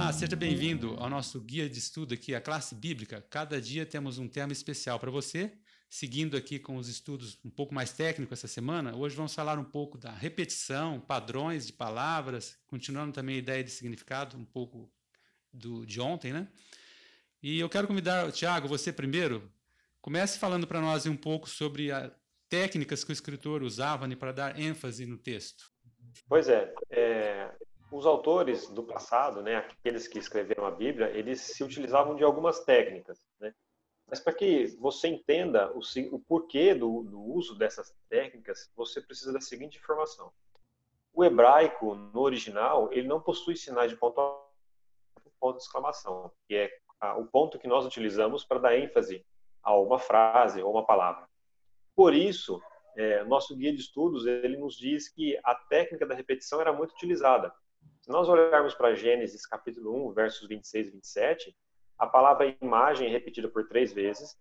Olá, seja bem-vindo ao nosso guia de estudo aqui, a classe bíblica. Cada dia temos um tema especial para você. Seguindo aqui com os estudos um pouco mais técnicos essa semana, hoje vamos falar um pouco da repetição, padrões de palavras, continuando também a ideia de significado, um pouco do, de ontem, né? E eu quero convidar, Tiago, você primeiro, comece falando para nós um pouco sobre as técnicas que o escritor usava né, para dar ênfase no texto. Pois é, é, os autores do passado, né, aqueles que escreveram a Bíblia, eles se utilizavam de algumas técnicas, né? Mas para que você entenda o, o porquê do, do, uso dessas técnicas, você precisa da seguinte informação. O hebraico, no original, ele não possui sinais de ponto, ponto de exclamação, que é o ponto que nós utilizamos para dar ênfase a uma frase ou uma palavra. Por isso, é, nosso guia de estudos ele nos diz que a técnica da repetição era muito utilizada. Se nós olharmos para Gênesis capítulo 1, versos 26 e 27, a palavra imagem é repetida por três vezes.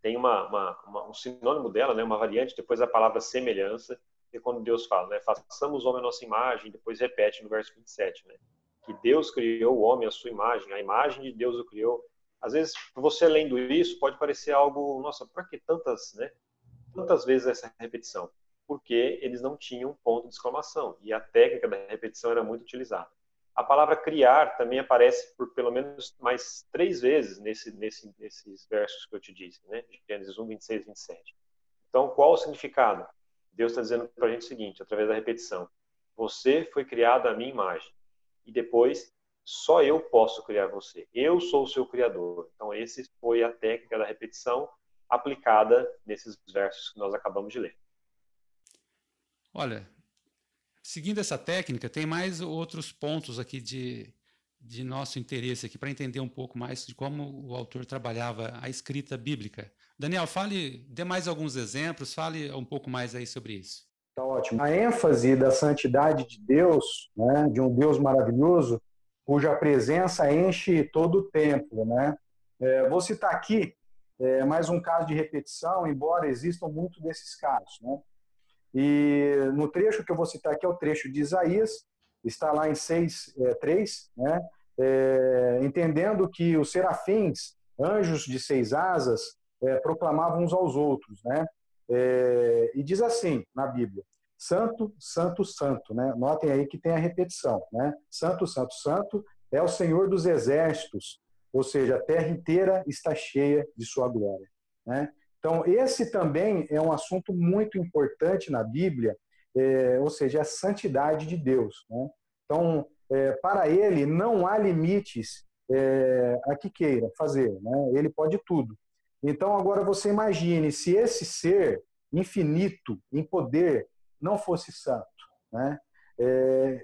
Tem uma, uma, uma, um sinônimo dela, né, uma variante, depois a palavra semelhança, e quando Deus fala, né, façamos o homem a nossa imagem, depois repete no verso 27, né, que Deus criou o homem à sua imagem, a imagem de Deus o criou. Às vezes, você lendo isso, pode parecer algo, nossa, por que tantas, né, tantas vezes essa repetição? Porque eles não tinham ponto de exclamação, e a técnica da repetição era muito utilizada. A palavra criar também aparece por pelo menos mais três vezes nesse, nesse, nesses versos que eu te disse, né? Gênesis 1, 26 e 27. Então, qual o significado? Deus está dizendo para a gente o seguinte, através da repetição: Você foi criado à minha imagem. E depois, só eu posso criar você. Eu sou o seu criador. Então, esse foi a técnica da repetição aplicada nesses versos que nós acabamos de ler. Olha, Seguindo essa técnica, tem mais outros pontos aqui de, de nosso interesse aqui para entender um pouco mais de como o autor trabalhava a escrita bíblica. Daniel, fale, dê mais alguns exemplos, fale um pouco mais aí sobre isso. Tá ótimo. A ênfase da santidade de Deus, né, de um Deus maravilhoso, cuja presença enche todo o templo, né? É, vou citar aqui é, mais um caso de repetição, embora existam muitos desses casos, né? E no trecho que eu vou citar aqui é o trecho de Isaías, está lá em 6, é, 3, né? É, entendendo que os serafins, anjos de seis asas, é, proclamavam uns aos outros, né? É, e diz assim na Bíblia: Santo, Santo, Santo, né? Notem aí que tem a repetição, né? Santo, Santo, Santo é o Senhor dos exércitos, ou seja, a terra inteira está cheia de sua glória, né? Então, esse também é um assunto muito importante na Bíblia, é, ou seja, a santidade de Deus. Né? Então, é, para ele, não há limites é, a que queira fazer, né? ele pode tudo. Então, agora você imagine se esse ser infinito em poder não fosse santo. Né? É,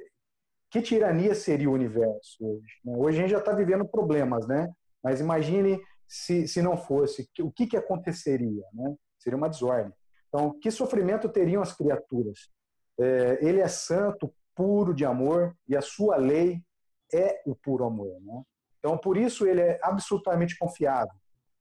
que tirania seria o universo hoje? Né? Hoje a gente já está vivendo problemas, né? mas imagine se, se não fosse, o que, que aconteceria? Né? Seria uma desordem. Então, que sofrimento teriam as criaturas? É, ele é santo, puro de amor, e a sua lei é o puro amor. Né? Então, por isso, ele é absolutamente confiável.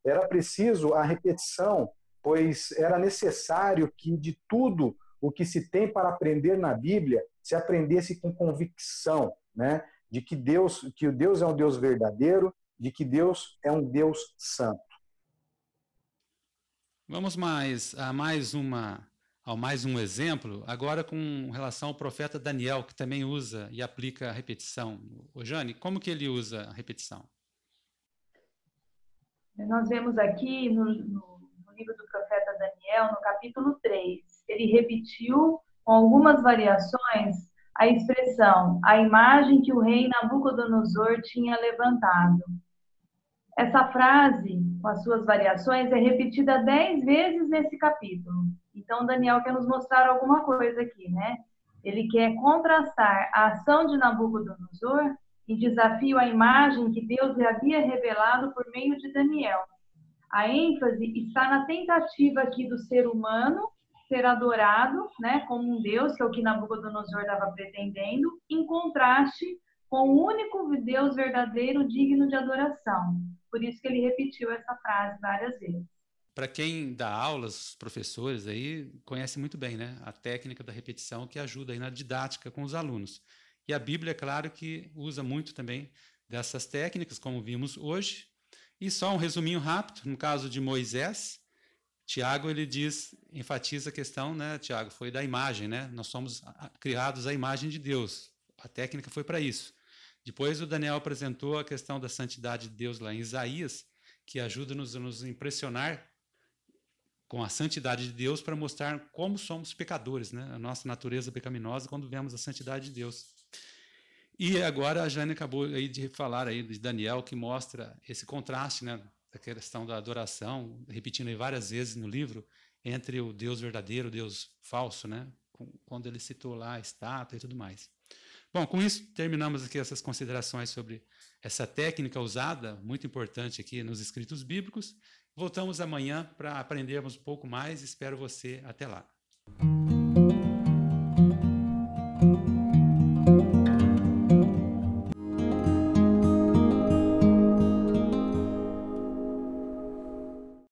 Era preciso a repetição, pois era necessário que de tudo o que se tem para aprender na Bíblia se aprendesse com convicção, né? de que Deus, que o Deus é um Deus verdadeiro de que Deus é um Deus santo. Vamos mais a mais uma ao mais um exemplo, agora com relação ao profeta Daniel, que também usa e aplica a repetição. O Jane, como que ele usa a repetição? Nós vemos aqui no, no, no livro do profeta Daniel, no capítulo 3, ele repetiu com algumas variações a expressão, a imagem que o rei Nabucodonosor tinha levantado. Essa frase, com as suas variações, é repetida dez vezes nesse capítulo. Então, Daniel quer nos mostrar alguma coisa aqui, né? Ele quer contrastar a ação de Nabucodonosor em desafio à imagem que Deus lhe havia revelado por meio de Daniel. A ênfase está na tentativa aqui do ser humano ser adorado, né, como um Deus, que é o que Nabucodonosor estava pretendendo, em contraste com o único Deus verdadeiro digno de adoração. Por isso que ele repetiu essa frase várias vezes. Para quem dá aulas, professores aí conhece muito bem, né, a técnica da repetição que ajuda aí na didática com os alunos. E a Bíblia, é claro que usa muito também dessas técnicas, como vimos hoje. E só um resuminho rápido, no caso de Moisés, Tiago ele diz, enfatiza a questão, né, Tiago, foi da imagem, né? Nós somos criados à imagem de Deus. A técnica foi para isso. Depois o Daniel apresentou a questão da santidade de Deus lá em Isaías, que ajuda-nos a nos impressionar com a santidade de Deus para mostrar como somos pecadores, né? A nossa natureza pecaminosa quando vemos a santidade de Deus. E agora a Jane acabou aí de falar aí de Daniel que mostra esse contraste, né, da questão da adoração, repetindo aí várias vezes no livro, entre o Deus verdadeiro e o Deus falso, né? Quando ele citou lá a estátua e tudo mais. Bom, com isso terminamos aqui essas considerações sobre essa técnica usada, muito importante aqui nos escritos bíblicos. Voltamos amanhã para aprendermos um pouco mais. Espero você até lá.